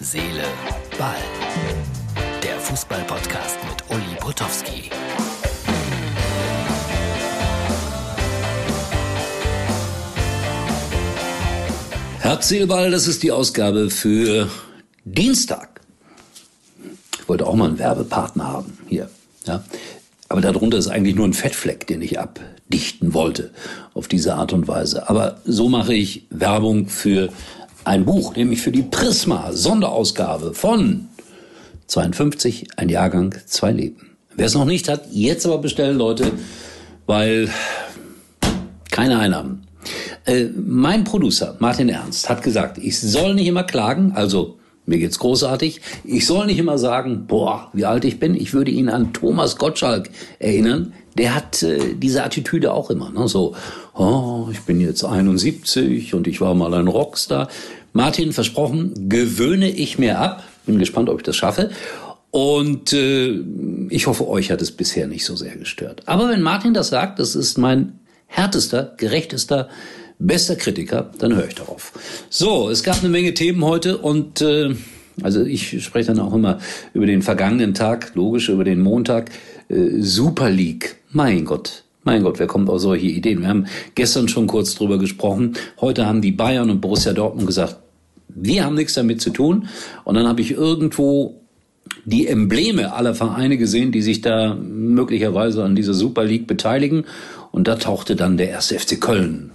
Seele, Ball. Der Fußball-Podcast mit Uli Potowski. Herz, Seele, Ball, das ist die Ausgabe für Dienstag. Ich wollte auch mal einen Werbepartner haben hier. Ja. Aber darunter ist eigentlich nur ein Fettfleck, den ich abdichten wollte auf diese Art und Weise. Aber so mache ich Werbung für ein Buch, nämlich für die Prisma Sonderausgabe von 52, ein Jahrgang, zwei Leben. Wer es noch nicht hat, jetzt aber bestellen, Leute, weil keine Einnahmen. Äh, mein Producer, Martin Ernst, hat gesagt, ich soll nicht immer klagen, also mir geht's großartig. Ich soll nicht immer sagen, boah, wie alt ich bin. Ich würde ihn an Thomas Gottschalk erinnern. Der hat äh, diese Attitüde auch immer. Ne? So, oh, ich bin jetzt 71 und ich war mal ein Rockstar. Martin, versprochen, gewöhne ich mir ab. Bin gespannt, ob ich das schaffe. Und äh, ich hoffe, euch hat es bisher nicht so sehr gestört. Aber wenn Martin das sagt, das ist mein härtester, gerechtester bester Kritiker, dann höre ich darauf. So, es gab eine Menge Themen heute und äh, also ich spreche dann auch immer über den vergangenen Tag, logisch über den Montag. Äh, Super League, mein Gott, mein Gott, wer kommt auf solche Ideen? Wir haben gestern schon kurz drüber gesprochen. Heute haben die Bayern und Borussia Dortmund gesagt, wir haben nichts damit zu tun. Und dann habe ich irgendwo die Embleme aller Vereine gesehen, die sich da möglicherweise an dieser Super League beteiligen. Und da tauchte dann der erste FC Köln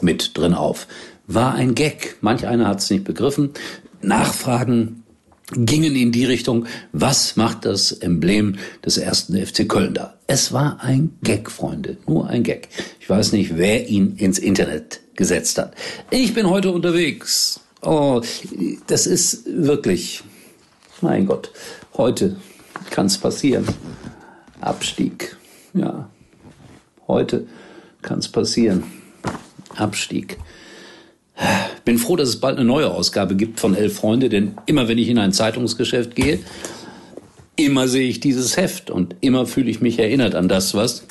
mit drin auf. War ein Gag. Manch einer hat es nicht begriffen. Nachfragen gingen in die Richtung, was macht das Emblem des ersten FC Köln da? Es war ein Gag, Freunde, nur ein Gag. Ich weiß nicht, wer ihn ins Internet gesetzt hat. Ich bin heute unterwegs. Oh, das ist wirklich, mein Gott, heute kann es passieren. Abstieg, ja, heute kann es passieren. Abstieg. Bin froh, dass es bald eine neue Ausgabe gibt von Elf Freunde, denn immer wenn ich in ein Zeitungsgeschäft gehe, immer sehe ich dieses Heft und immer fühle ich mich erinnert an das, was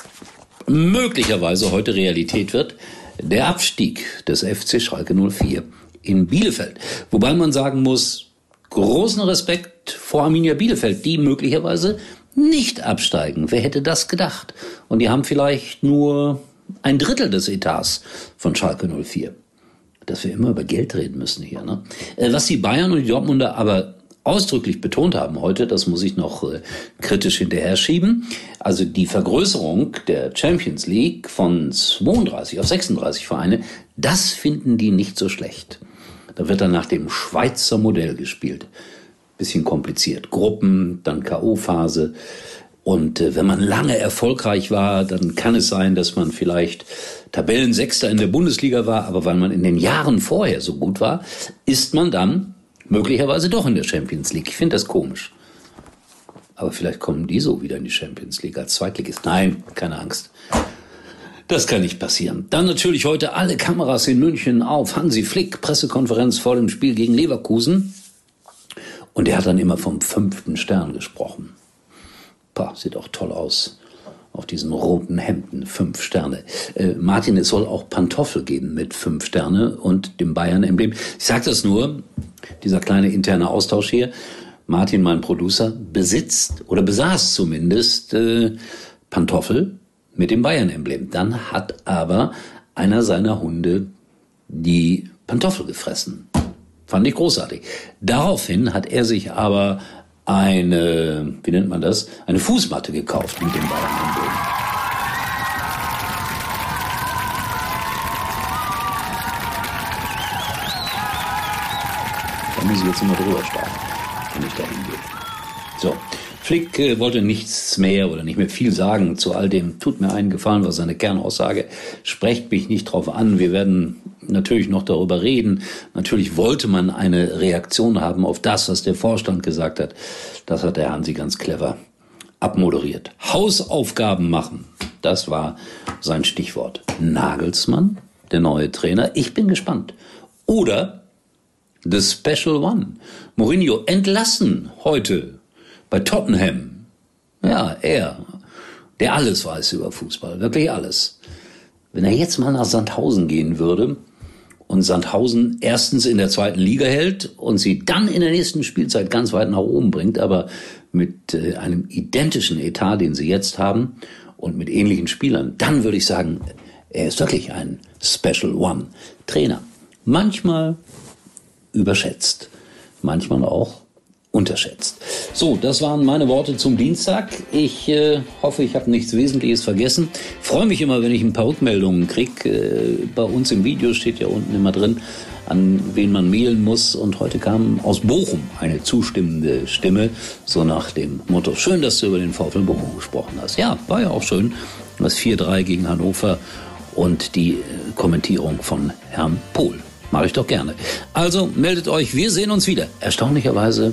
möglicherweise heute Realität wird. Der Abstieg des FC Schalke 04 in Bielefeld. Wobei man sagen muss, großen Respekt vor Arminia Bielefeld, die möglicherweise nicht absteigen. Wer hätte das gedacht? Und die haben vielleicht nur ein Drittel des Etats von Schalke 04. Dass wir immer über Geld reden müssen hier. Ne? Äh, was die Bayern und die Dortmunder aber ausdrücklich betont haben heute, das muss ich noch äh, kritisch hinterher schieben. Also die Vergrößerung der Champions League von 32 auf 36 Vereine, das finden die nicht so schlecht. Da wird dann nach dem Schweizer Modell gespielt. Bisschen kompliziert. Gruppen, dann K.O.-Phase, und äh, wenn man lange erfolgreich war, dann kann es sein, dass man vielleicht Tabellensechster in der Bundesliga war, aber weil man in den Jahren vorher so gut war, ist man dann möglicherweise doch in der Champions League. Ich finde das komisch. Aber vielleicht kommen die so wieder in die Champions League als Zweitligist. Nein, keine Angst. Das kann nicht passieren. Dann natürlich heute alle Kameras in München auf Hansi Flick, Pressekonferenz vor dem Spiel gegen Leverkusen. Und er hat dann immer vom fünften Stern gesprochen. Pah, sieht auch toll aus. Auf diesen roten Hemden, fünf Sterne. Äh, Martin, es soll auch Pantoffel geben mit fünf Sterne und dem Bayern-Emblem. Ich sage das nur, dieser kleine interne Austausch hier. Martin, mein Producer, besitzt oder besaß zumindest äh, Pantoffel mit dem Bayern-Emblem. Dann hat aber einer seiner Hunde die Pantoffel gefressen. Fand ich großartig. Daraufhin hat er sich aber eine, wie nennt man das, eine Fußmatte gekauft mit dem Bayern-Emblem. Da muss ich jetzt immer drüber steigen, wenn ich da hingehe. So, Flick äh, wollte nichts mehr oder nicht mehr viel sagen zu all dem. Tut mir einen Gefallen, was seine Kernaussage. Sprecht mich nicht drauf an. Wir werden natürlich noch darüber reden. Natürlich wollte man eine Reaktion haben auf das, was der Vorstand gesagt hat. Das hat der Hansi ganz clever abmoderiert. Hausaufgaben machen. Das war sein Stichwort. Nagelsmann, der neue Trainer. Ich bin gespannt. Oder The Special One. Mourinho entlassen heute bei Tottenham. Ja, er, der alles weiß über Fußball, wirklich alles. Wenn er jetzt mal nach Sandhausen gehen würde und Sandhausen erstens in der zweiten Liga hält und sie dann in der nächsten Spielzeit ganz weit nach oben bringt, aber mit äh, einem identischen Etat, den sie jetzt haben und mit ähnlichen Spielern, dann würde ich sagen, er ist wirklich ein Special One Trainer. Manchmal überschätzt, manchmal auch unterschätzt. So, das waren meine Worte zum Dienstag. Ich äh, hoffe, ich habe nichts Wesentliches vergessen. Freue mich immer, wenn ich ein paar Rückmeldungen kriege. Äh, bei uns im Video steht ja unten immer drin, an wen man mailen muss. Und heute kam aus Bochum eine zustimmende Stimme, so nach dem Motto, schön, dass du über den VfL Bochum gesprochen hast. Ja, war ja auch schön. Das 4-3 gegen Hannover und die äh, Kommentierung von Herrn Pohl. Mache ich doch gerne. Also meldet euch, wir sehen uns wieder. Erstaunlicherweise